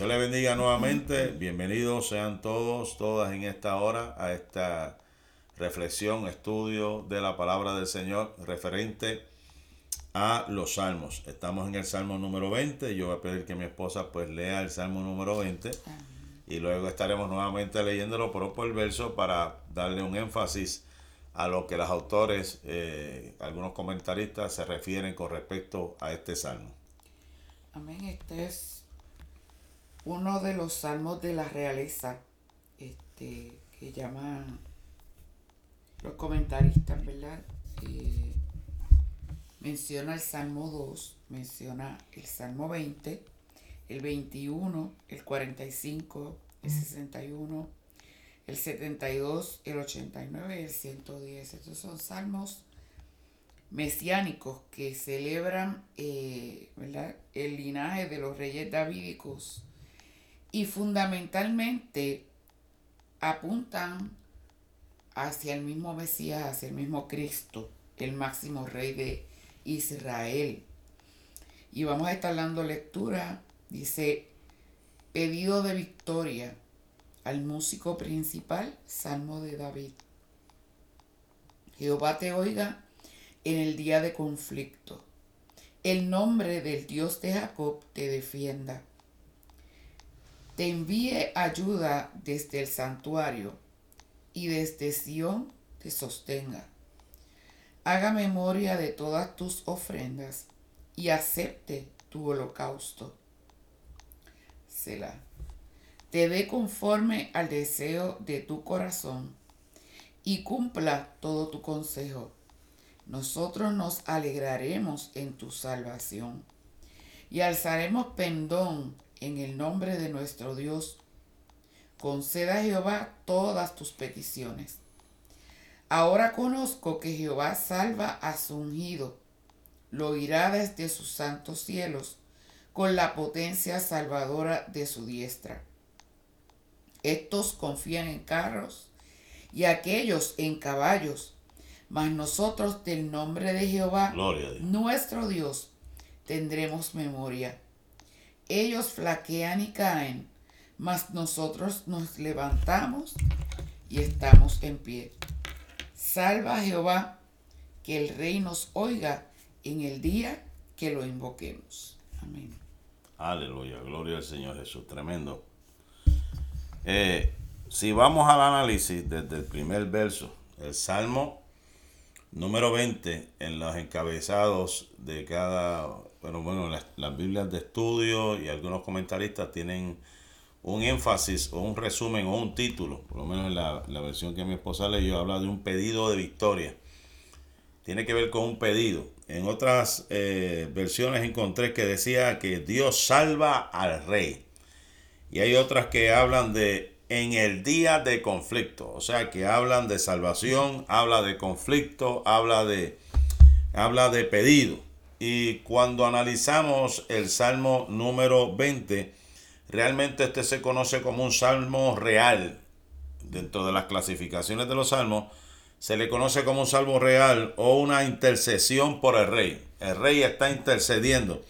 Dios le bendiga nuevamente. Bienvenidos sean todos, todas en esta hora a esta reflexión, estudio de la palabra del Señor referente a los salmos. Estamos en el salmo número 20. Yo voy a pedir que mi esposa pues lea el salmo número 20 y luego estaremos nuevamente leyéndolo por por verso para darle un énfasis a lo que los autores, eh, algunos comentaristas se refieren con respecto a este salmo. Amén. Este es uno de los salmos de la realeza, este, que llaman los comentaristas, ¿verdad? Eh, menciona el Salmo 2, menciona el Salmo 20, el 21, el 45, el 61, el 72, el 89 y el 110. Estos son salmos mesiánicos que celebran eh, ¿verdad? el linaje de los reyes davídicos y fundamentalmente apuntan hacia el mismo Mesías, hacia el mismo Cristo, el máximo rey de Israel. Y vamos a estar dando lectura, dice, pedido de victoria al músico principal, Salmo de David. Jehová te oiga en el día de conflicto. El nombre del Dios de Jacob te defienda te envíe ayuda desde el santuario y desde Sión te sostenga. Haga memoria de todas tus ofrendas y acepte tu holocausto. Selah. Te dé conforme al deseo de tu corazón y cumpla todo tu consejo. Nosotros nos alegraremos en tu salvación y alzaremos pendón en el nombre de nuestro Dios. Conceda a Jehová todas tus peticiones. Ahora conozco que Jehová salva a su ungido, lo irá desde sus santos cielos, con la potencia salvadora de su diestra. Estos confían en carros y aquellos en caballos, mas nosotros del nombre de Jehová, nuestro Dios, tendremos memoria. Ellos flaquean y caen, mas nosotros nos levantamos y estamos en pie. Salva a Jehová, que el rey nos oiga en el día que lo invoquemos. Amén. Aleluya, gloria al Señor Jesús, tremendo. Eh, si vamos al análisis desde el primer verso, el Salmo número 20, en los encabezados de cada bueno, bueno, las, Biblias de estudio y algunos comentaristas tienen un énfasis o un resumen o un título, por lo menos en la, versión que mi esposa leyó, habla de un pedido de victoria. Tiene que ver con un pedido. En otras eh, versiones encontré que decía que Dios salva al rey. Y hay otras que hablan de en el día de conflicto. O sea, que hablan de salvación, habla de conflicto, habla de, habla de pedido. Y cuando analizamos el Salmo número 20, realmente este se conoce como un salmo real. Dentro de las clasificaciones de los salmos, se le conoce como un salmo real o una intercesión por el rey. El rey está intercediendo.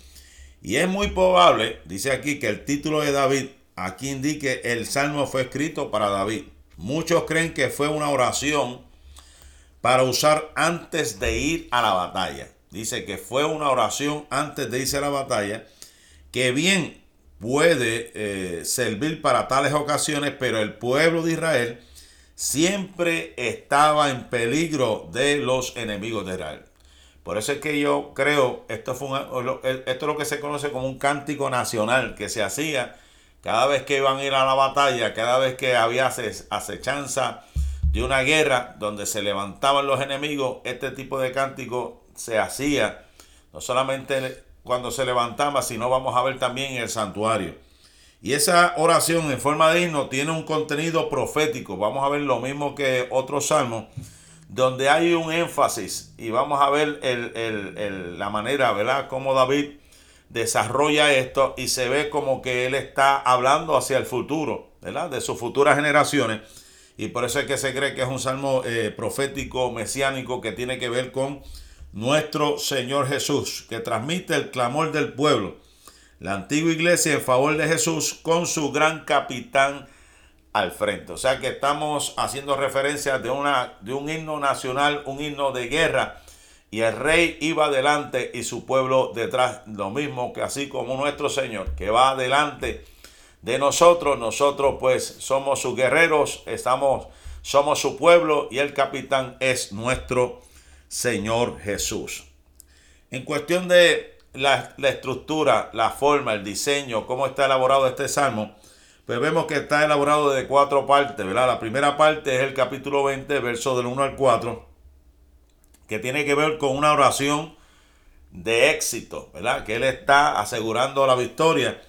Y es muy probable, dice aquí, que el título de David aquí indique el salmo fue escrito para David. Muchos creen que fue una oración para usar antes de ir a la batalla dice que fue una oración antes de irse a la batalla, que bien puede eh, servir para tales ocasiones, pero el pueblo de Israel siempre estaba en peligro de los enemigos de Israel. Por eso es que yo creo, esto, fue esto es lo que se conoce como un cántico nacional que se hacía cada vez que iban a ir a la batalla, cada vez que había acechanza de una guerra donde se levantaban los enemigos, este tipo de cántico se hacía, no solamente cuando se levantaba, sino vamos a ver también en el santuario. Y esa oración en forma de himno tiene un contenido profético. Vamos a ver lo mismo que otros salmos, donde hay un énfasis y vamos a ver la manera, ¿verdad? Cómo David desarrolla esto y se ve como que él está hablando hacia el futuro, ¿verdad? De sus futuras generaciones. Y por eso es que se cree que es un salmo eh, profético, mesiánico, que tiene que ver con nuestro Señor Jesús, que transmite el clamor del pueblo, la antigua iglesia en favor de Jesús con su gran capitán al frente. O sea que estamos haciendo referencia de, una, de un himno nacional, un himno de guerra. Y el rey iba adelante y su pueblo detrás. Lo mismo que así como nuestro Señor, que va adelante de nosotros. Nosotros pues somos sus guerreros, estamos, somos su pueblo y el capitán es nuestro Señor Jesús. En cuestión de la, estructura, la forma, el diseño, cómo está elaborado este salmo, pues vemos que está elaborado de cuatro partes, ¿verdad? La primera parte es el capítulo 20, verso del 1 al 4, que tiene que ver con una oración de éxito, ¿verdad? Que él está asegurando la victoria.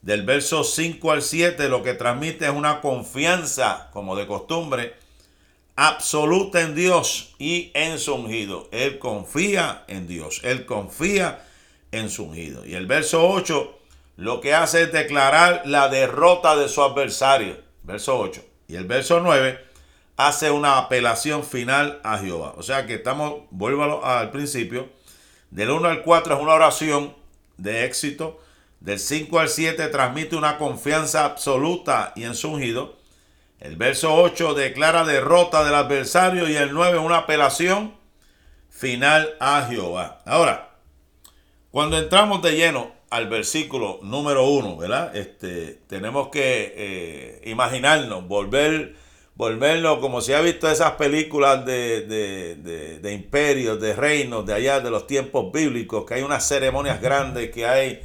Del verso 5 al 7 lo que transmite es una confianza, como de costumbre, absoluta en Dios y en su ungido. Él confía en Dios, él confía en su ungido. Y el verso 8 lo que hace es declarar la derrota de su adversario. Verso 8. Y el verso 9 hace una apelación final a Jehová. O sea que estamos, vuelvo al principio, del 1 al 4 es una oración de éxito, del 5 al 7 transmite una confianza absoluta y en su ungido. El verso 8 declara derrota del adversario y el 9 una apelación final a Jehová. Ahora, cuando entramos de lleno al versículo número uno, ¿verdad? Este, tenemos que eh, imaginarnos, volver, volverlo como si ha visto esas películas de, de, de, imperios, de reinos, de allá, de los tiempos bíblicos, que hay unas ceremonias grandes, que hay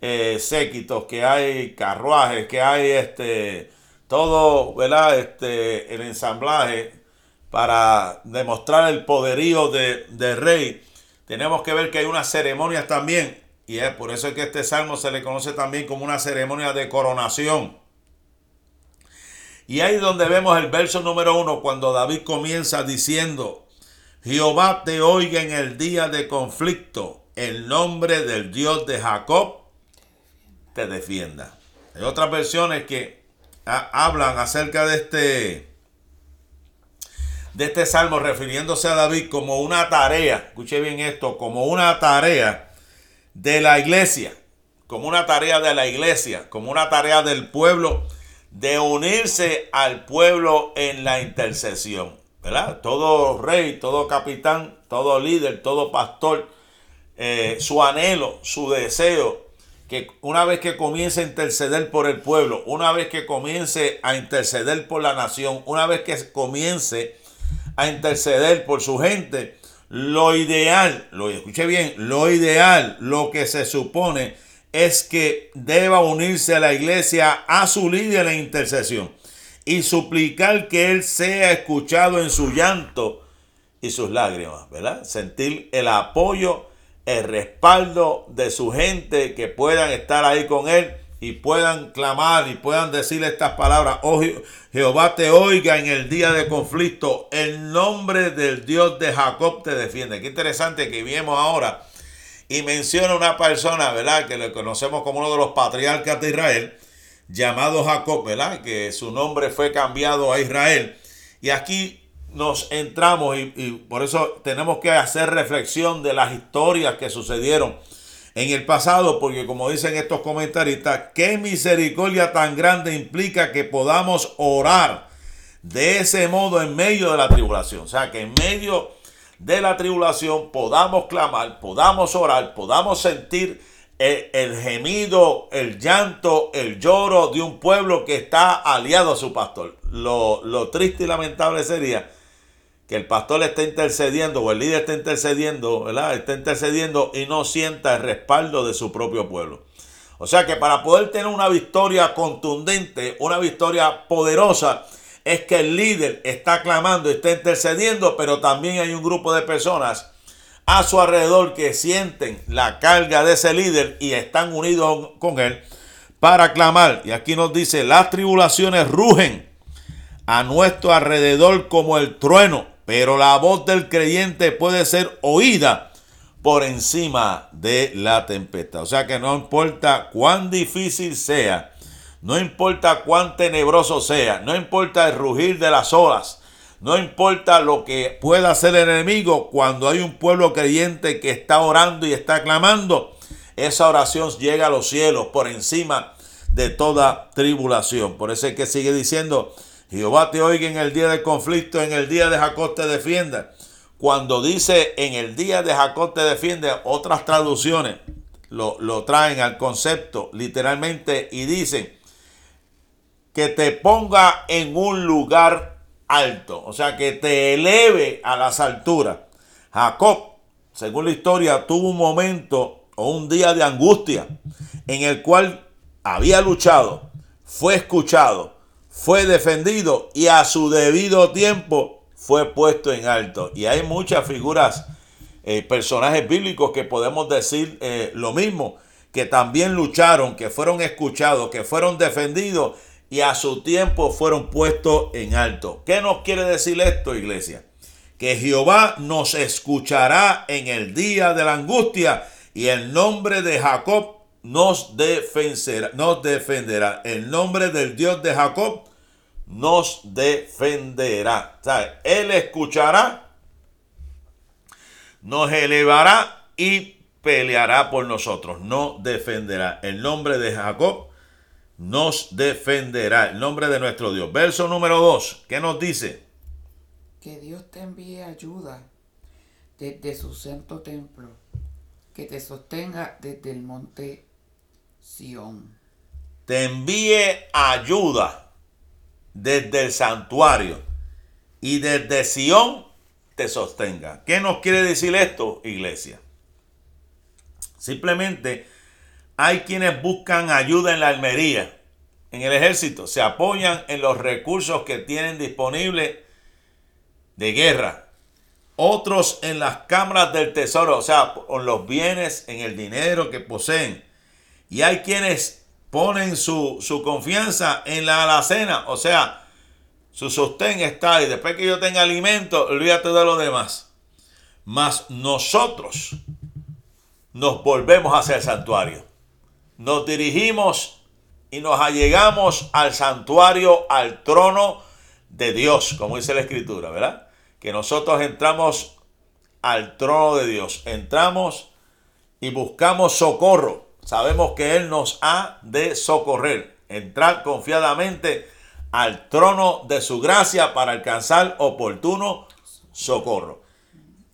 eh, séquitos, que hay carruajes, que hay este, todo, ¿verdad? Este, el ensamblaje para demostrar el poderío de, de rey. Tenemos que ver que hay unas ceremonias también y es por eso que este salmo se le conoce también como una ceremonia de coronación. Y ahí donde vemos el verso número uno, cuando David comienza diciendo, Jehová te oiga en el día de conflicto, el nombre del Dios de Jacob te defienda. Hay otras versiones que hablan acerca de este, de este salmo, refiriéndose a David como una tarea, escuche bien esto, como una tarea de la iglesia, como una tarea de la iglesia, como una tarea del pueblo, de unirse al pueblo en la intercesión. ¿verdad? Todo rey, todo capitán, todo líder, todo pastor, eh, su anhelo, su deseo, que una vez que comience a interceder por el pueblo, una vez que comience a interceder por la nación, una vez que comience a interceder por su gente, lo ideal, lo escuche bien, lo ideal, lo que se supone es que deba unirse a la iglesia a su líder en intercesión y suplicar que él sea escuchado en su llanto y sus lágrimas, ¿verdad? Sentir el apoyo, el respaldo de su gente que puedan estar ahí con él y puedan clamar y puedan decir estas palabras, oh Jehová te oiga en el día de conflicto, el nombre del Dios de Jacob te defiende. Qué interesante que vemos ahora y menciona una persona, ¿verdad? Que le conocemos como uno de los patriarcas de Israel, llamado Jacob, ¿verdad? Que su nombre fue cambiado a Israel. Y aquí nos entramos y, por eso tenemos que hacer reflexión de las historias que sucedieron en el pasado, porque como dicen estos comentaristas, qué misericordia tan grande implica que podamos orar de ese modo en medio de la tribulación. O sea, que en medio de la tribulación podamos clamar, podamos orar, podamos sentir el, gemido, el llanto, el lloro de un pueblo que está aliado a su pastor. Lo, lo triste y lamentable sería que el pastor esté intercediendo o el líder esté intercediendo, ¿verdad? Está intercediendo y no sienta el respaldo de su propio pueblo. O sea que para poder tener una victoria contundente, una victoria poderosa, es que el líder está clamando, está intercediendo, pero también hay un grupo de personas a su alrededor que sienten la carga de ese líder y están unidos con él para clamar. Y aquí nos dice, las tribulaciones rugen a nuestro alrededor como el trueno pero la voz del creyente puede ser oída por encima de la tempestad. O sea que no importa cuán difícil sea, no importa cuán tenebroso sea, no importa el rugir de las olas, no importa lo que pueda hacer el enemigo cuando hay un pueblo creyente que está orando y está clamando, esa oración llega a los cielos por encima de toda tribulación. Por eso es que sigue diciendo, Jehová te oiga en el día del conflicto, en el día de Jacob te defienda. Cuando dice en el día de Jacob te defiende, otras traducciones lo, lo traen al concepto literalmente y dicen que te ponga en un lugar alto, o sea, que te eleve a las alturas. Jacob, según la historia, tuvo un momento o un día de angustia en el cual había luchado, fue escuchado, fue defendido y a su debido tiempo fue puesto en alto. Y hay muchas figuras, eh, personajes bíblicos que podemos decir eh, lo mismo, que también lucharon, que fueron escuchados, que fueron defendidos y a su tiempo fueron puestos en alto. ¿Qué nos quiere decir esto, iglesia? Que Jehová nos escuchará en el día de la angustia y el nombre de Jacob nos defenderá, nos defenderá. El nombre del Dios de Jacob nos defenderá. Él escuchará, nos elevará y peleará por nosotros. No defenderá. El nombre de Jacob nos defenderá. El nombre de nuestro Dios. Verso número 2. ¿Qué nos dice? Que Dios te envíe ayuda desde su santo templo. Que te sostenga desde el monte Sión. Te envíe ayuda desde el santuario y desde Sión te sostenga. ¿Qué nos quiere decir esto, iglesia? Simplemente hay quienes buscan ayuda en la almería, en el ejército, se apoyan en los recursos que tienen disponibles de guerra. Otros en las cámaras del tesoro, o sea, con los bienes, en el dinero que poseen. Y hay quienes ponen su, confianza en la alacena, o sea, su sostén está ahí. Después que yo tenga alimento, olvídate de lo demás. Mas nosotros nos volvemos hacia el santuario. Nos dirigimos y nos allegamos al santuario, al trono de Dios, como dice la escritura, ¿verdad? Que nosotros entramos al trono de Dios, entramos y buscamos socorro sabemos que Él nos ha de socorrer, entrar confiadamente al trono de su gracia para alcanzar oportuno socorro.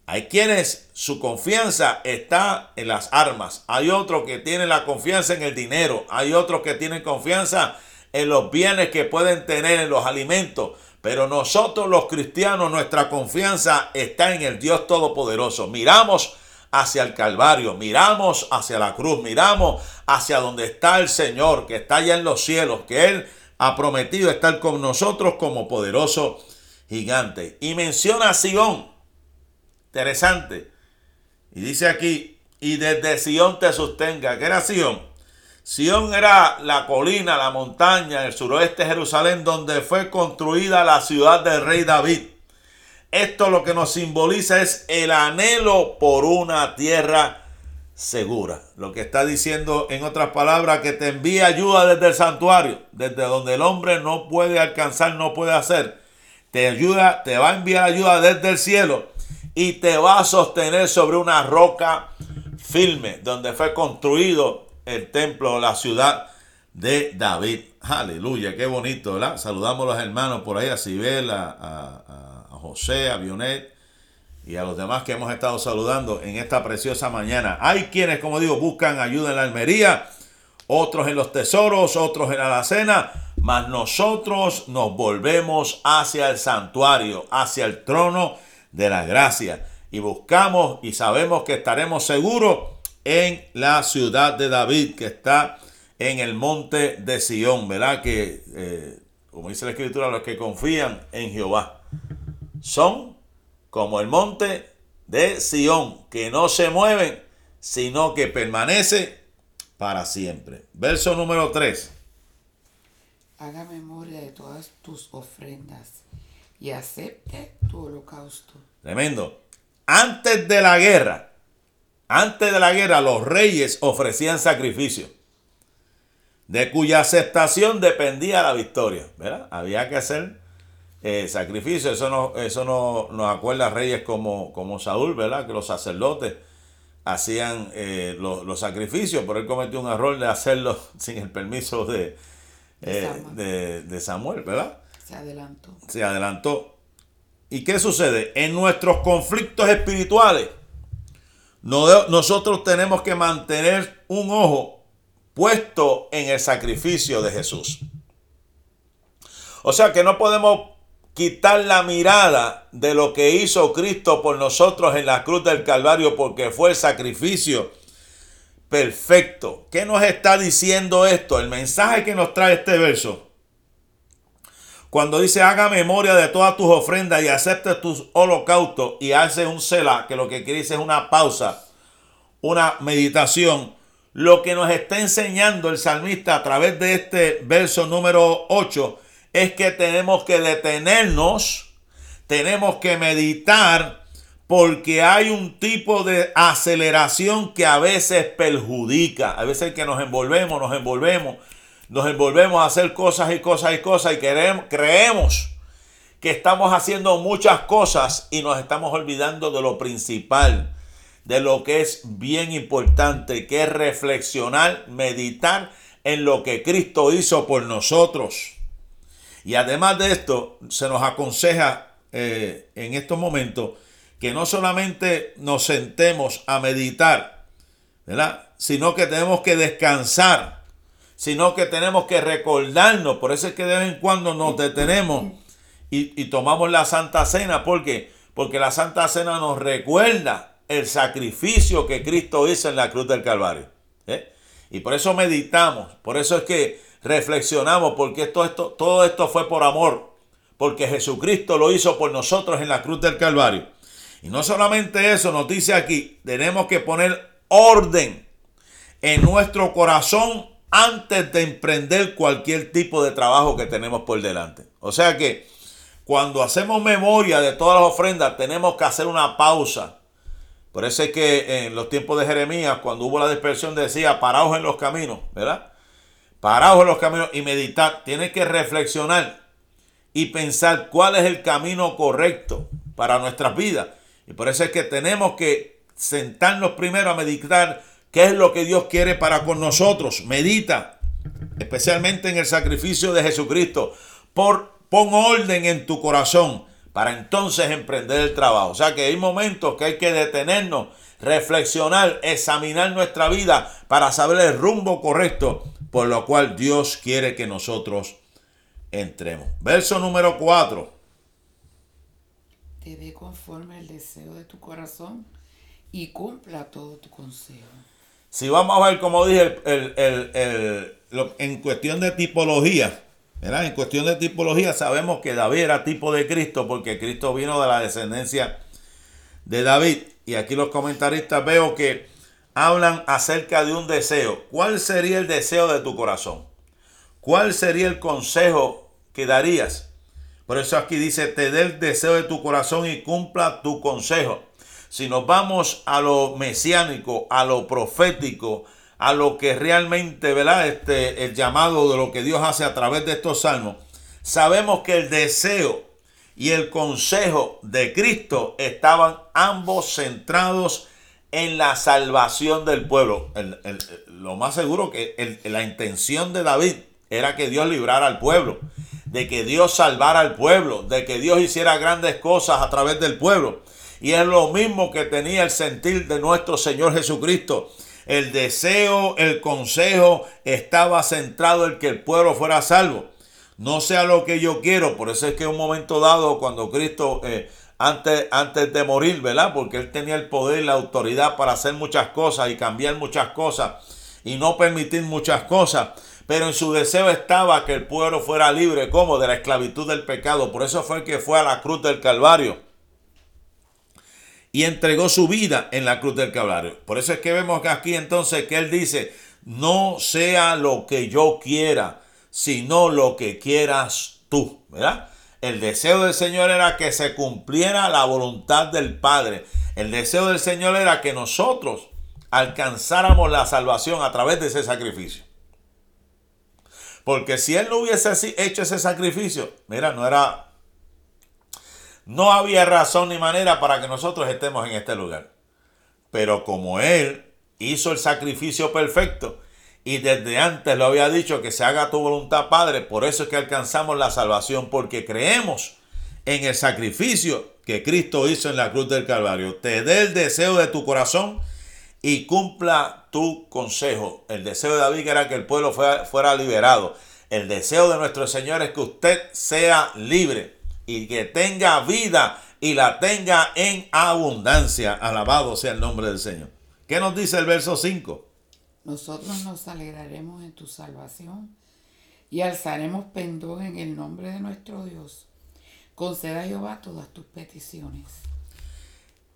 Hay quienes su confianza está en las armas, hay otros que tienen la confianza en el dinero, hay otros que tienen confianza en los bienes que pueden tener, en los alimentos. Pero nosotros los cristianos, nuestra confianza está en el Dios Todopoderoso. Miramos hacia el Calvario, miramos hacia la cruz, miramos hacia donde está el Señor, que está allá en los cielos, que Él ha prometido estar con nosotros como poderoso gigante. Y menciona a Sion, interesante. Y dice aquí, y desde Sion te sostenga. ¿Qué era Sion? Sion era la colina, la montaña, el suroeste de Jerusalén, donde fue construida la ciudad del rey David. Esto lo que nos simboliza es el anhelo por una tierra segura. Lo que está diciendo en otras palabras que te envía ayuda desde el santuario, desde donde el hombre no puede alcanzar, no puede hacer. Te ayuda, te va a enviar ayuda desde el cielo y te va a sostener sobre una roca firme donde fue construido el templo, la ciudad de David. Aleluya, qué bonito, ¿verdad? Saludamos a los hermanos por ahí, a Sibel, a, José, a y a los demás que hemos estado saludando en esta preciosa mañana. Hay quienes, como digo, buscan ayuda en la almería, otros en los tesoros, otros en la alacena, mas nosotros nos volvemos hacia el santuario, hacia el trono de la gracia y buscamos y sabemos que estaremos seguros en la ciudad de David que está en el monte de Sión, ¿verdad? Que, eh, como dice la escritura, los que confían en Jehová son como el monte de Sión, que no se mueven, sino que permanece para siempre. Verso número 3. Haga memoria de todas tus ofrendas y acepte tu holocausto. Tremendo. Antes de la guerra, antes de la guerra, los reyes ofrecían sacrificios, de cuya aceptación dependía la victoria. ¿verdad? Había que hacer eh, sacrificio. Eso no, eso no nos acuerda a reyes como, como Saúl, ¿verdad? Que los sacerdotes hacían eh, los, sacrificios, pero él cometió un error de hacerlo sin el permiso de, de, de, Samuel, ¿verdad? Se adelantó. Se adelantó. ¿Y qué sucede? En nuestros conflictos espirituales, nosotros tenemos que mantener un ojo puesto en el sacrificio de Jesús. O sea que no podemos quitar la mirada de lo que hizo Cristo por nosotros en la cruz del Calvario porque fue el sacrificio perfecto. ¿Qué nos está diciendo esto? El mensaje que nos trae este verso. Cuando dice haga memoria de todas tus ofrendas y acepte tus holocaustos y hace un cela, que lo que quiere decir es una pausa, una meditación. Lo que nos está enseñando el salmista a través de este verso número 8 es que tenemos que detenernos, tenemos que meditar, porque hay un tipo de aceleración que a veces perjudica. A veces que nos envolvemos, nos envolvemos, nos envolvemos a hacer cosas y cosas y cosas y queremos, creemos que estamos haciendo muchas cosas y nos estamos olvidando de lo principal, de lo que es bien importante, que es reflexionar, meditar en lo que Cristo hizo por nosotros. Y además de esto, se nos aconseja eh, en estos momentos que no solamente nos sentemos a meditar, ¿verdad? Sino que tenemos que descansar, sino que tenemos que recordarnos. Por eso es que de vez en cuando nos detenemos y, tomamos la Santa Cena. ¿Por qué? Porque la Santa Cena nos recuerda el sacrificio que Cristo hizo en la cruz del Calvario. ¿eh? Y por eso meditamos. Por eso es que reflexionamos porque esto, esto, todo esto fue por amor, porque Jesucristo lo hizo por nosotros en la cruz del Calvario. Y no solamente eso, nos dice aquí, tenemos que poner orden en nuestro corazón antes de emprender cualquier tipo de trabajo que tenemos por delante. O sea que cuando hacemos memoria de todas las ofrendas, tenemos que hacer una pausa. Por eso es que en los tiempos de Jeremías, cuando hubo la dispersión, decía, paraos en los caminos, ¿verdad? paraos en los caminos y meditar. Tienes que reflexionar y pensar cuál es el camino correcto para nuestras vidas. Y por eso es que tenemos que sentarnos primero a meditar qué es lo que Dios quiere para con nosotros. Medita, especialmente en el sacrificio de Jesucristo. Por, pon orden en tu corazón para entonces emprender el trabajo. O sea que hay momentos que hay que detenernos, reflexionar, examinar nuestra vida para saber el rumbo correcto por lo cual Dios quiere que nosotros entremos. Verso número 4. Te dé conforme el deseo de tu corazón y cumpla todo tu consejo. Si vamos a ver, como dije, en cuestión de tipología, En cuestión de tipología sabemos que David era tipo de Cristo porque Cristo vino de la descendencia de David. Y aquí los comentaristas veo que hablan acerca de un deseo. ¿Cuál sería el deseo de tu corazón? ¿Cuál sería el consejo que darías? Por eso aquí dice, te dé el deseo de tu corazón y cumpla tu consejo. Si nos vamos a lo mesiánico, a lo profético, a lo que realmente, ¿verdad? Este, el llamado de lo que Dios hace a través de estos salmos, sabemos que el deseo y el consejo de Cristo estaban ambos centrados en la salvación del pueblo. lo más seguro que la intención de David era que Dios librara al pueblo, de que Dios salvara al pueblo, de que Dios hiciera grandes cosas a través del pueblo. Y es lo mismo que tenía el sentir de nuestro Señor Jesucristo. El deseo, el consejo estaba centrado en que el pueblo fuera salvo. No sea lo que yo quiero. Por eso es que en un momento dado, cuando Cristo eh, antes, antes de morir, ¿verdad? Porque él tenía el poder y la autoridad para hacer muchas cosas y cambiar muchas cosas y no permitir muchas cosas. Pero en su deseo estaba que el pueblo fuera libre, como de la esclavitud del pecado. Por eso fue que fue a la cruz del Calvario y entregó su vida en la cruz del Calvario. Por eso es que vemos aquí entonces que él dice, no sea lo que yo quiera, sino lo que quieras tú, ¿verdad? El deseo del Señor era que se cumpliera la voluntad del Padre. El deseo del Señor era que nosotros alcanzáramos la salvación a través de ese sacrificio. Porque si Él no hubiese hecho ese sacrificio, mira, no era... No había razón ni manera para que nosotros estemos en este lugar. pero como Él hizo el sacrificio perfecto y desde antes lo había dicho que se haga tu voluntad, Padre, por eso es que alcanzamos la salvación, porque creemos en el sacrificio que Cristo hizo en la cruz del Calvario. Te dé el deseo de tu corazón y cumpla tu consejo. El deseo de David era que el pueblo fuera, fuera liberado. El deseo de nuestro Señor es que usted sea libre y que tenga vida y la tenga en abundancia. Alabado sea el nombre del Señor. ¿Qué nos dice el verso 5? Nosotros nos alegraremos en tu salvación y alzaremos pendón en el nombre de nuestro Dios. Conceda a Jehová todas tus peticiones.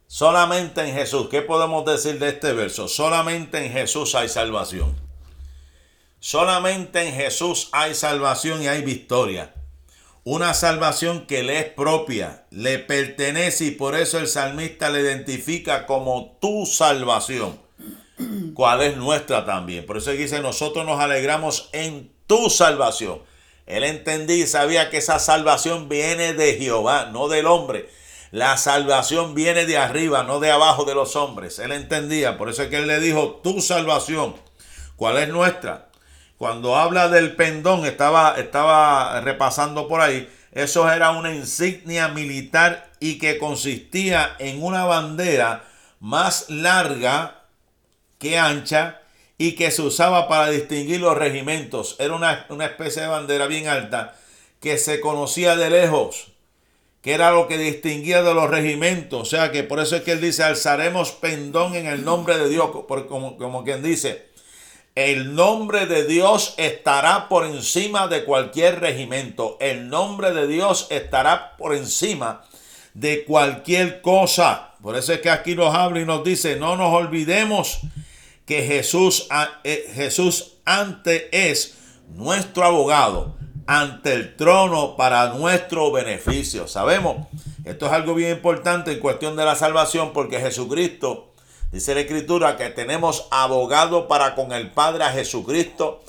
Solamente en Jesús. ¿Qué podemos decir de este verso? Solamente en Jesús hay salvación. Solamente en Jesús hay salvación y hay victoria. Una salvación que le es propia, le pertenece y por eso el salmista le identifica como tu salvación, cuál es nuestra también. Por eso dice, nosotros nos alegramos en tu salvación. Él entendía y sabía que esa salvación viene de Jehová, no del hombre. La salvación viene de arriba, no de abajo de los hombres. Él entendía, por eso es que él le dijo, tu salvación, ¿cuál es nuestra? Cuando habla del pendón, estaba, estaba repasando por ahí, eso era una insignia militar y que consistía en una bandera más larga que ancha y que se usaba para distinguir los regimentos. Era una, una especie de bandera bien alta que se conocía de lejos que era lo que distinguía de los regimentos. O sea que por eso es que él dice, alzaremos pendón en el nombre de Dios, porque como, como quien dice, el nombre de Dios estará por encima de cualquier regimiento. El nombre de Dios estará por encima de cualquier cosa. Por eso es que aquí nos habla y nos dice, no nos olvidemos que Jesús, eh, Jesús antes es nuestro abogado ante el trono para nuestro beneficio. Sabemos, esto es algo bien importante en cuestión de la salvación porque Jesucristo, dice la Escritura, que tenemos abogado para con el Padre a Jesucristo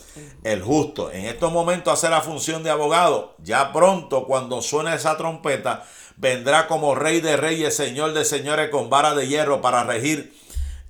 el justo. En estos momentos hace la función de abogado. Ya pronto, cuando suene esa trompeta, vendrá como rey de reyes, señor de señores con vara de hierro para regir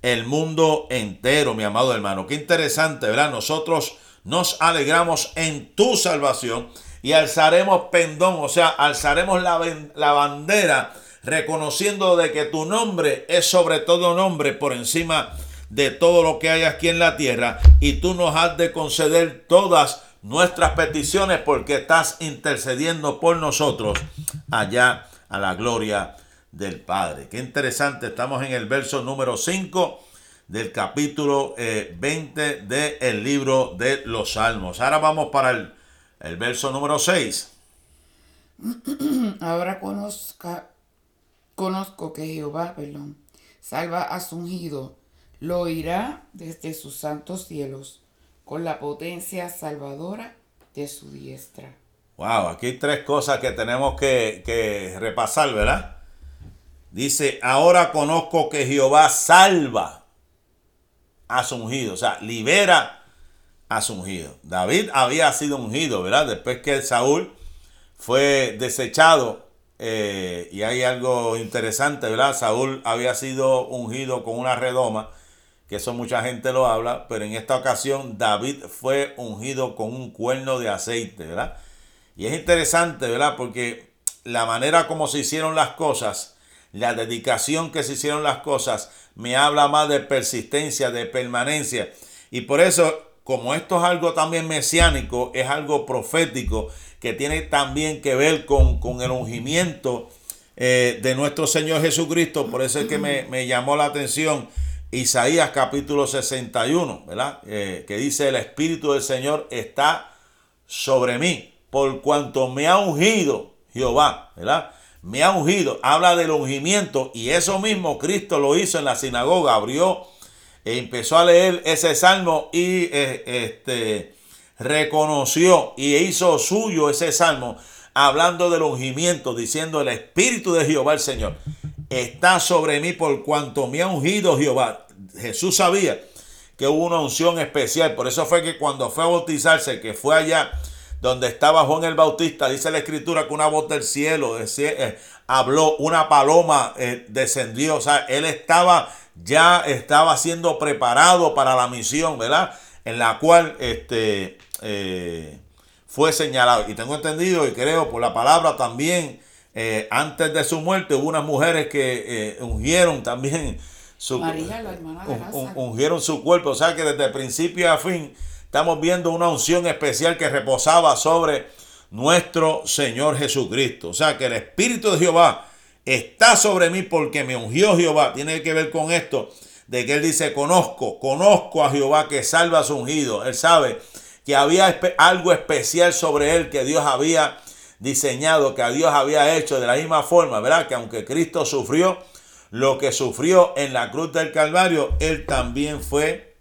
el mundo entero, mi amado hermano. Qué interesante, ¿verdad? Nosotros nos alegramos en tu salvación y alzaremos pendón, o sea, alzaremos la, la bandera reconociendo de que tu nombre es sobre todo nombre por encima de todo lo que hay aquí en la tierra y tú nos has de conceder todas nuestras peticiones porque estás intercediendo por nosotros allá a la gloria del Padre. Qué interesante, estamos en el verso número 5 del capítulo 20 eh, del libro de los Salmos. Ahora vamos para el, el verso número 6. Ahora conozca, conozco que Jehová, perdón, salva a su ungido, lo oirá desde sus santos cielos, con la potencia salvadora de su diestra. Wow, aquí tres cosas que tenemos que, que repasar, ¿verdad? Dice, ahora conozco que Jehová salva a su ungido, o sea, libera a su ungido. David había sido ungido, ¿verdad? Después que Saúl fue desechado, eh, y hay algo interesante, ¿verdad? Saúl había sido ungido con una redoma, que eso mucha gente lo habla, pero en esta ocasión David fue ungido con un cuerno de aceite, ¿verdad? Y es interesante, ¿verdad? Porque la manera como se hicieron las cosas, la dedicación que se hicieron las cosas, me habla más de persistencia, de permanencia. Y por eso, como esto es algo también mesiánico, es algo profético, que tiene también que ver con, el ungimiento eh, de nuestro Señor Jesucristo. Por eso es que me, llamó la atención Isaías capítulo 61, ¿verdad? Eh, que dice, el Espíritu del Señor está sobre mí, por cuanto me ha ungido Jehová, ¿verdad? me ha ungido. Habla del ungimiento y eso mismo Cristo lo hizo en la sinagoga. Abrió e empezó a leer ese salmo y eh, este, reconoció y hizo suyo ese salmo hablando del ungimiento, diciendo el Espíritu de Jehová el Señor está sobre mí por cuanto me ha ungido Jehová. Jesús sabía que hubo una unción especial, por eso fue que cuando fue a bautizarse, que fue allá donde estaba Juan el Bautista, dice la escritura que una voz del cielo eh, habló, una paloma eh, descendió, o sea, él estaba ya estaba siendo preparado para la misión, ¿verdad? En la cual este, eh, fue señalado. Y tengo entendido y creo por la palabra también, eh, antes de su muerte hubo unas mujeres que eh, ungieron también su, María, la hermana de ungieron su cuerpo. O sea que desde principio a fin estamos viendo una unción especial que reposaba sobre nuestro Señor Jesucristo. O sea que el Espíritu de Jehová está sobre mí porque me ungió Jehová. Tiene que ver con esto de que él dice, conozco, conozco a Jehová que salva a su ungido. Él sabe que había algo especial sobre él que Dios había diseñado, que a Dios había hecho de la misma forma, ¿verdad? Que aunque Cristo sufrió lo que sufrió en la cruz del Calvario, él también fue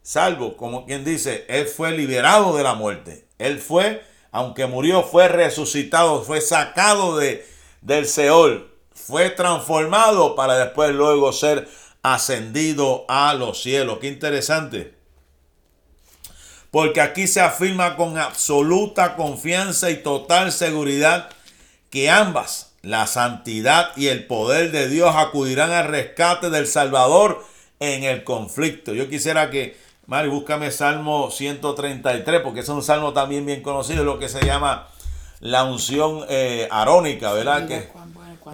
salvo, como quien dice, él fue liberado de la muerte. Él fue, aunque murió, fue resucitado, fue sacado de, del Seol, fue transformado para después luego ser ascendido a los cielos. Qué interesante. Porque aquí se afirma con absoluta confianza y total seguridad que ambas, la santidad y el poder de Dios, acudirán al rescate del Salvador en el conflicto. Yo quisiera que, Mari, búscame Salmo 133, porque es un salmo también bien conocido, lo que se llama la unción eh, arónica, ¿verdad? Que,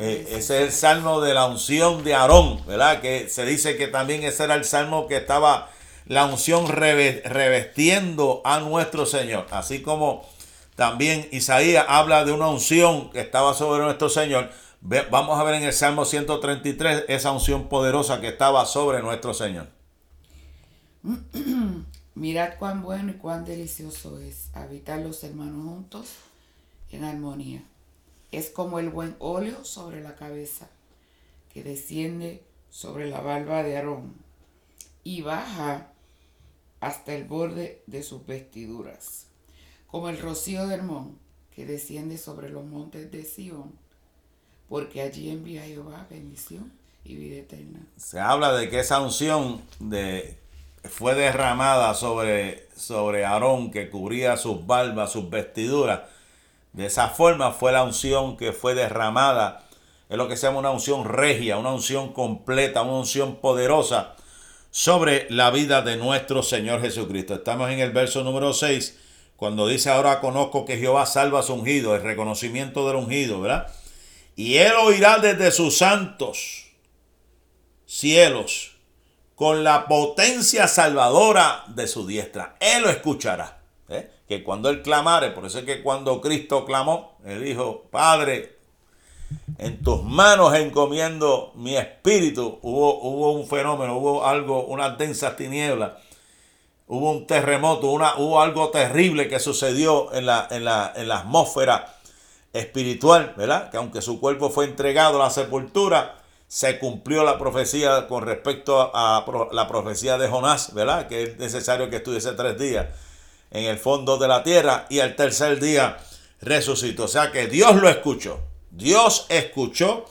eh, ese es el salmo de la unción de Aarón, ¿verdad? Que se dice que también ese era el salmo que estaba la unción revestiendo a nuestro Señor. Así como también Isaías habla de una unción que estaba sobre nuestro Señor. Vamos a ver en el Salmo 133 esa unción poderosa que estaba sobre nuestro Señor. Mirad cuán bueno y cuán delicioso es habitar los hermanos juntos en armonía. Es como el buen óleo sobre la cabeza, que desciende sobre la barba de Aarón y baja hasta el borde de sus vestiduras, como el rocío del Hermón que desciende sobre los montes de Sión, porque allí envía Jehová bendición y vida eterna. Se habla de que esa unción de, fue derramada sobre, sobre Aarón que cubría sus barbas, sus vestiduras, de esa forma fue la unción que fue derramada. Es lo que se llama una unción regia, una unción completa, una unción poderosa sobre la vida de nuestro Señor Jesucristo. Estamos en el verso número 6, cuando dice, ahora conozco que Jehová salva a su ungido, el reconocimiento del ungido, ¿verdad? Y él oirá desde sus santos cielos con la potencia salvadora de su diestra. Él lo escuchará. ¿eh? que cuando él clamare, por eso es que cuando Cristo clamó, él dijo, Padre, en tus manos encomiendo mi espíritu, hubo, hubo un fenómeno, hubo algo, unas densas tinieblas, hubo un terremoto, una, hubo algo terrible que sucedió en la, en la, en la atmósfera espiritual, ¿verdad? Que aunque su cuerpo fue entregado a la sepultura, se cumplió la profecía con respecto a, la profecía de Jonás, ¿verdad? Que es necesario que estuviese tres días en el fondo de la tierra y al tercer día resucitó. O sea que Dios lo escuchó. Dios escuchó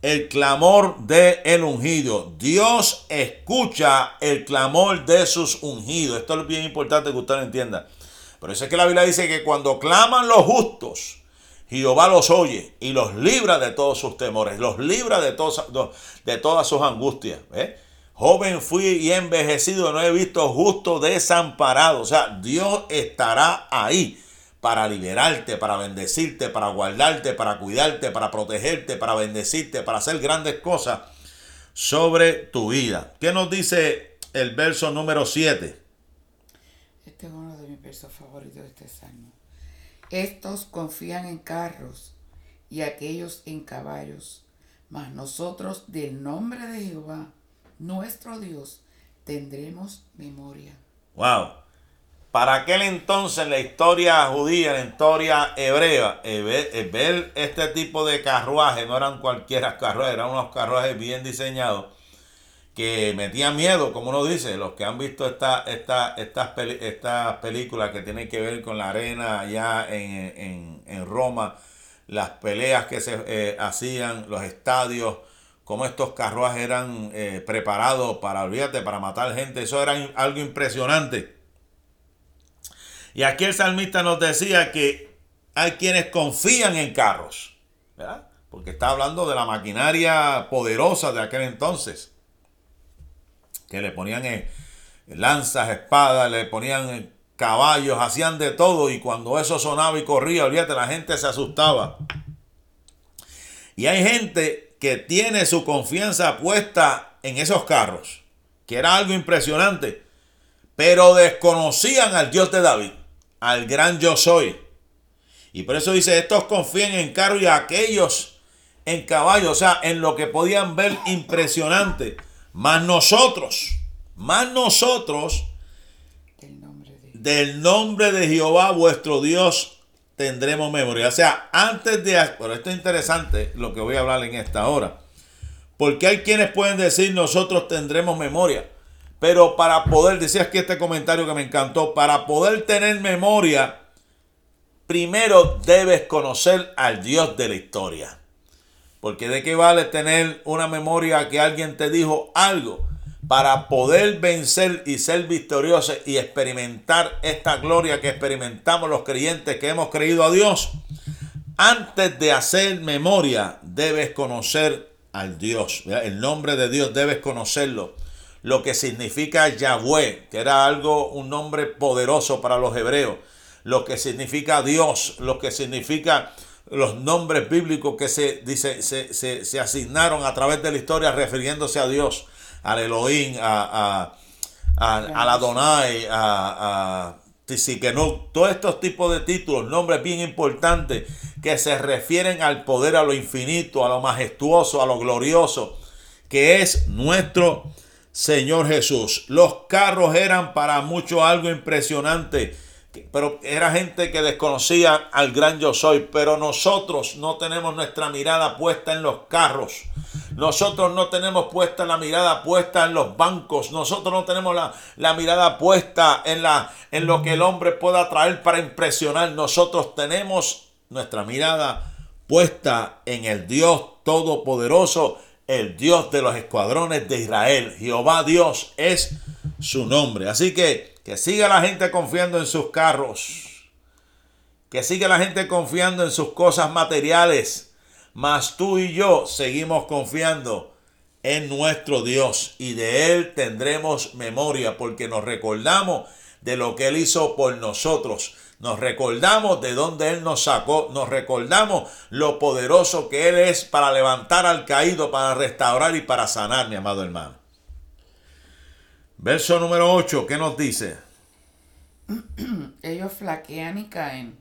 el clamor de el ungido. Dios escucha el clamor de sus ungidos. Esto es bien importante que usted lo entienda. Por eso es que la Biblia dice que cuando claman los justos, Jehová los oye y los libra de todos sus temores, los libra de, todos, de todas sus angustias. ¿eh? Joven fui y envejecido, no he visto justo desamparado. O sea, Dios estará ahí para liberarte, para bendecirte, para guardarte, para cuidarte, para protegerte, para bendecirte, para hacer grandes cosas sobre tu vida. ¿Qué nos dice el verso número 7? Este es uno de mis versos favoritos de este salmo. Estos confían en carros y aquellos en caballos, mas nosotros del nombre de Jehová nuestro Dios, tendremos memoria. Wow. Para aquel entonces, en la historia judía, la historia hebrea, ver este tipo de carruajes, no eran cualquiera carruajes, eran unos carruajes bien diseñados que metían miedo, como uno dice, los que han visto esta, esta, estas, estas películas que tienen que ver con la arena allá en, Roma, las peleas que se eh, hacían, los estadios, cómo estos carruajes eran eh, preparados para, olvídate, para matar gente. Eso era algo impresionante. Y aquí el salmista nos decía que hay quienes confían en carros, ¿verdad? Porque está hablando de la maquinaria poderosa de aquel entonces. que le ponían eh, lanzas, espadas, le ponían eh, caballos, hacían de todo y cuando eso sonaba y corría, olvídate, la gente se asustaba. Y hay gente que tiene su confianza puesta en esos carros, que era algo impresionante, pero desconocían al Dios de David, al gran yo soy. Y por eso dice, estos confían en carros y aquellos en caballos, o sea, en lo que podían ver impresionante. Más nosotros, más nosotros, del nombre de, del nombre de Jehová vuestro Dios tendremos memoria. O sea, antes de... Pero esto es interesante lo que voy a hablar en esta hora. Porque hay quienes pueden decir nosotros tendremos memoria. Pero para poder, decía aquí este comentario que me encantó, para poder tener memoria, primero debes conocer al Dios de la historia. Porque de qué vale tener una memoria que alguien te dijo algo para poder vencer y ser victorioso y experimentar esta gloria que experimentamos los creyentes que hemos creído a Dios, antes de hacer memoria debes conocer al Dios, el nombre de Dios debes conocerlo, lo que significa Yahweh, que era algo, un nombre poderoso para los hebreos, lo que significa Dios, lo que significa los nombres bíblicos que se, dice, se, se, se asignaron a través de la historia refiriéndose a Dios al Elohim, a, a, a, la Donai, a, a no todos estos tipos de títulos, nombres bien importantes que se refieren al poder, a lo infinito, a lo majestuoso, a lo glorioso, que es nuestro Señor Jesús. Los carros eran para muchos algo impresionante pero era gente que desconocía al gran yo soy, pero nosotros no tenemos nuestra mirada puesta en los carros, nosotros no tenemos puesta la mirada puesta en los bancos, nosotros no tenemos la, la mirada puesta en, la, en lo que el hombre pueda traer para impresionar, nosotros tenemos nuestra mirada puesta en el Dios Todopoderoso, el Dios de los escuadrones de Israel, Jehová Dios es su nombre. Así que que siga la gente confiando en sus carros. Que siga la gente confiando en sus cosas materiales. Mas tú y yo seguimos confiando en nuestro Dios. Y de Él tendremos memoria porque nos recordamos de lo que Él hizo por nosotros. Nos recordamos de dónde Él nos sacó. Nos recordamos lo poderoso que Él es para levantar al caído, para restaurar y para sanar, mi amado hermano. Verso número 8, ¿qué nos dice? Ellos flaquean y caen,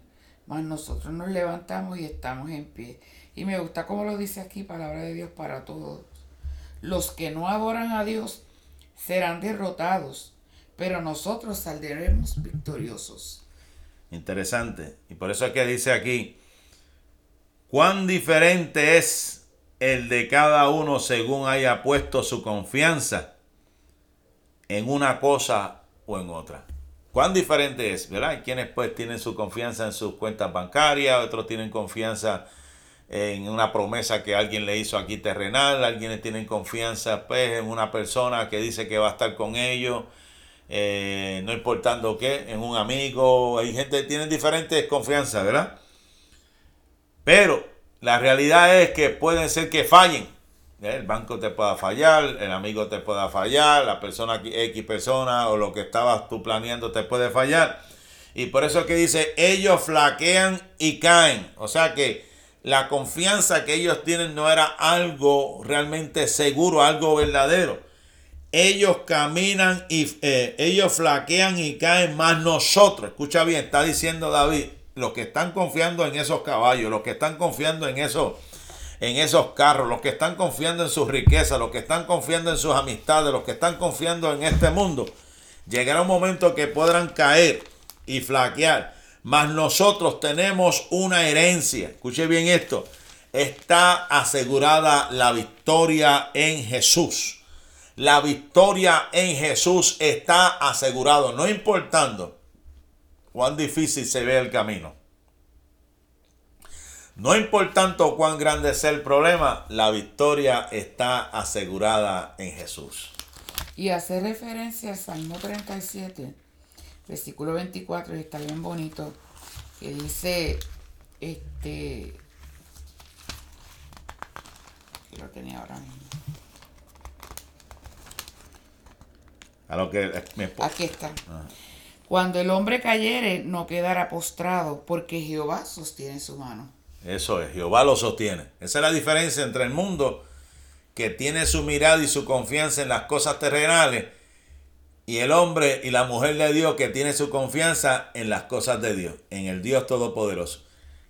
mas nosotros nos levantamos y estamos en pie. Y me gusta como lo dice aquí, palabra de Dios para todos. Los que no adoran a Dios serán derrotados, pero nosotros saldremos victoriosos. Interesante. Y por eso es que dice aquí, cuán diferente es el de cada uno según haya puesto su confianza en una cosa o en otra. ¿Cuán diferente es? ¿Verdad? Hay quienes pues tienen su confianza en sus cuentas bancarias, otros tienen confianza en una promesa que alguien le hizo aquí terrenal, alguien tienen confianza pues en una persona que dice que va a estar con ellos, eh, no importando qué, en un amigo, hay gente que tiene diferentes confianzas, ¿verdad? Pero la realidad es que pueden ser que fallen el banco te pueda fallar, el amigo te pueda fallar, la persona X persona o lo que estabas tú planeando te puede fallar. Y por eso es que dice, ellos flaquean y caen. O sea que la confianza que ellos tienen no era algo realmente seguro, algo verdadero. Ellos caminan y eh, ellos flaquean y caen más nosotros. Escucha bien, está diciendo David, los que están confiando en esos caballos, los que están confiando en esos en esos carros, los que están confiando en sus riquezas, los que están confiando en sus amistades, los que están confiando en este mundo, llegará un momento que podrán caer y flaquear. Mas nosotros tenemos una herencia. Escuche bien esto. Está asegurada la victoria en Jesús. La victoria en Jesús está asegurado, no importando cuán difícil se ve el camino. No importando cuán grande sea el problema, la victoria está asegurada en Jesús. Y hace referencia al Salmo 37, versículo 24, está bien bonito, que dice, este, lo tenía ahora mismo. A lo que Aquí está. Cuando el hombre cayere, no quedará postrado, porque Jehová sostiene su mano. Eso es, Jehová lo sostiene. Esa es la diferencia entre el mundo que tiene su mirada y su confianza en las cosas terrenales y el hombre y la mujer de Dios que tiene su confianza en las cosas de Dios, en el Dios Todopoderoso.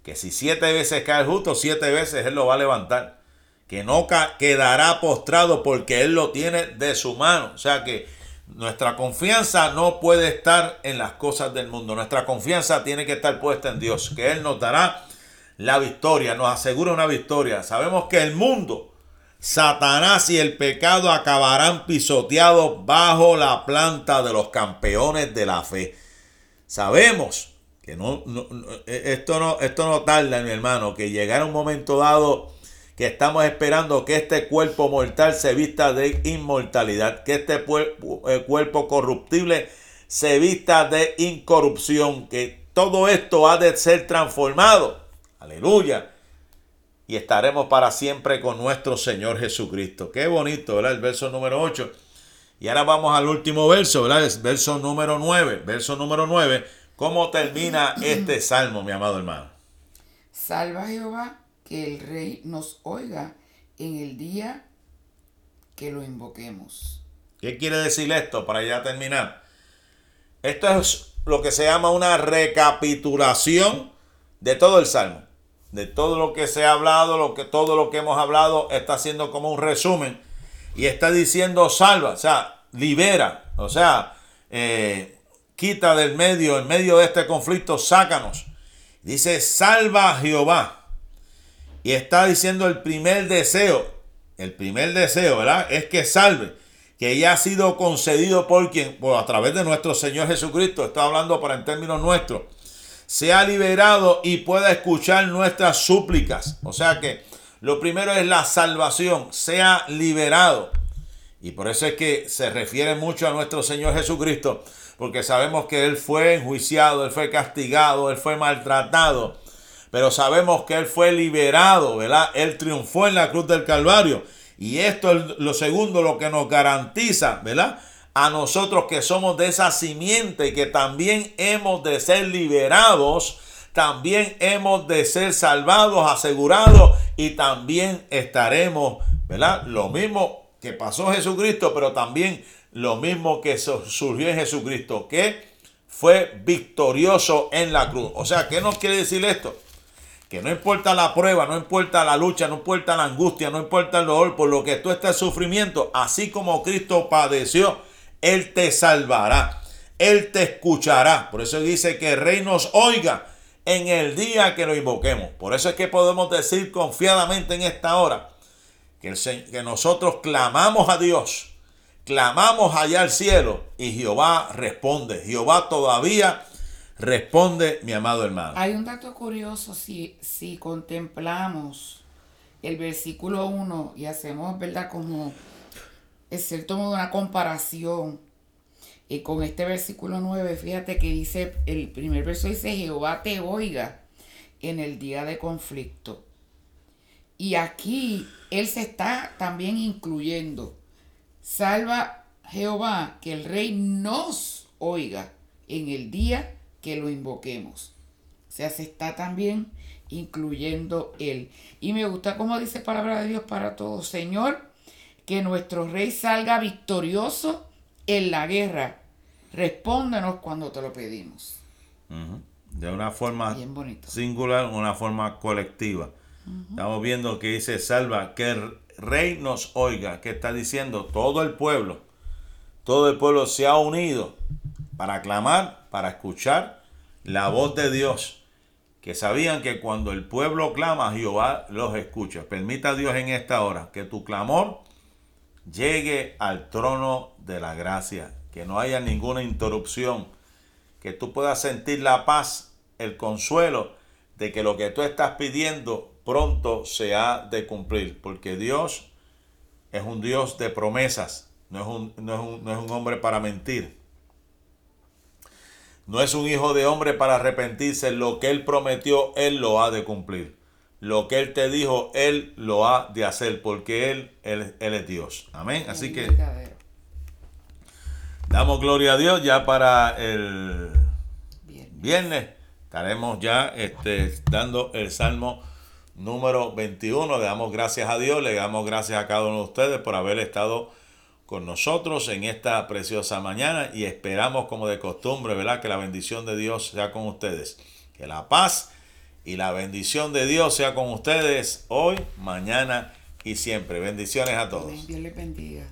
Que si siete veces cae el justo, siete veces Él lo va a levantar. Que no quedará postrado porque Él lo tiene de su mano. O sea que nuestra confianza no puede estar en las cosas del mundo. Nuestra confianza tiene que estar puesta en Dios. Que Él nos dará la victoria, nos asegura una victoria. Sabemos que el mundo Satanás y el pecado acabarán pisoteados bajo la planta de los campeones de la fe. Sabemos que no, esto, no, esto no tarda, mi hermano, que llegará un momento dado que estamos esperando que este cuerpo mortal se vista de inmortalidad, que este eh, cuerpo corruptible se vista de incorrupción, que todo esto ha de ser transformado. Aleluya y estaremos para siempre con nuestro Señor Jesucristo. Qué bonito, ¿verdad? El verso número 8. Y ahora vamos al último verso, ¿verdad? El verso número 9. Verso número 9. ¿Cómo termina este salmo, mi amado hermano? Salva Jehová que el rey nos oiga en el día que lo invoquemos. ¿Qué quiere decir esto para ya terminar? Esto es lo que se llama una recapitulación de todo el salmo de todo lo que se ha hablado, lo que, todo lo que hemos hablado, está haciendo como un resumen y está diciendo salva, o sea, libera, o sea, eh, quita del medio, en medio de este conflicto, sácanos. Dice, salva a Jehová. Y está diciendo el primer deseo, el primer deseo, ¿verdad? Es que salve, que ya ha sido concedido por quien, por a través de nuestro Señor Jesucristo, está hablando para en términos nuestros sea liberado y pueda escuchar nuestras súplicas. O sea que lo primero es la salvación, sea liberado. Y por eso es que se refiere mucho a nuestro Señor Jesucristo, porque sabemos que Él fue enjuiciado, Él fue castigado, Él fue maltratado, pero sabemos que Él fue liberado, ¿verdad? Él triunfó en la cruz del Calvario. Y esto es lo segundo, lo que nos garantiza, ¿verdad? a nosotros que somos de esa simiente, que también hemos de ser liberados, también hemos de ser salvados, asegurados y también estaremos, ¿verdad? Lo mismo que pasó Jesucristo, pero también lo mismo que surgió en Jesucristo, que fue victorioso en la cruz. O sea, ¿qué nos quiere decir esto? No importa la prueba, no importa la lucha, no importa la angustia, no importa el dolor, por lo que tú estás sufrimiento, así como Cristo padeció, él te salvará. Él te escuchará. Por eso dice que el rey nos oiga en el día que lo invoquemos. Por eso es que podemos decir confiadamente en esta hora que nosotros clamamos a Dios, clamamos allá al cielo y Jehová responde. Jehová todavía responde, mi amado hermano. Hay un dato curioso si, si contemplamos el versículo 1 y hacemos, ¿verdad? Como es cierto modo una comparación y con este versículo 9, fíjate que dice, el primer verso dice, Jehová te oiga en el día de conflicto. Y aquí Él se está también incluyendo. Salva Jehová que el rey nos oiga en el día que lo invoquemos. O sea, se está también incluyendo Él. Y me gusta como dice palabra de Dios para todos. Señor, que nuestro rey salga victorioso en la guerra. Respóndanos cuando te lo pedimos. De una forma singular, una forma colectiva. Estamos viendo que dice, salva, que el rey nos oiga, que está diciendo todo el pueblo, todo el pueblo se ha unido para clamar, para escuchar la voz de Dios, que sabían que cuando el pueblo clama, Jehová los escucha. Permita a Dios en esta hora que tu clamor llegue al trono de la gracia, que no haya ninguna interrupción, que tú puedas sentir la paz, el consuelo de que lo que tú estás pidiendo pronto se ha de cumplir, porque Dios es un Dios de promesas, no es un, no es un, no es un hombre para mentir. No es un hijo de hombre para arrepentirse. Lo que él prometió, él lo ha de cumplir lo que Él te dijo, Él lo ha de hacer, porque Él, Él, es Dios. Amén. Así que Damos gloria a Dios ya para el viernes. Estaremos ya este, dando el Salmo número 21. Le damos gracias a Dios, le damos gracias a cada uno de ustedes por haber estado con nosotros en esta preciosa mañana y esperamos como de costumbre, ¿verdad? Que la bendición de Dios sea con ustedes. Que la paz y la bendición de Dios sea con ustedes hoy, mañana y siempre. Bendiciones a todos. Dios les bendiga.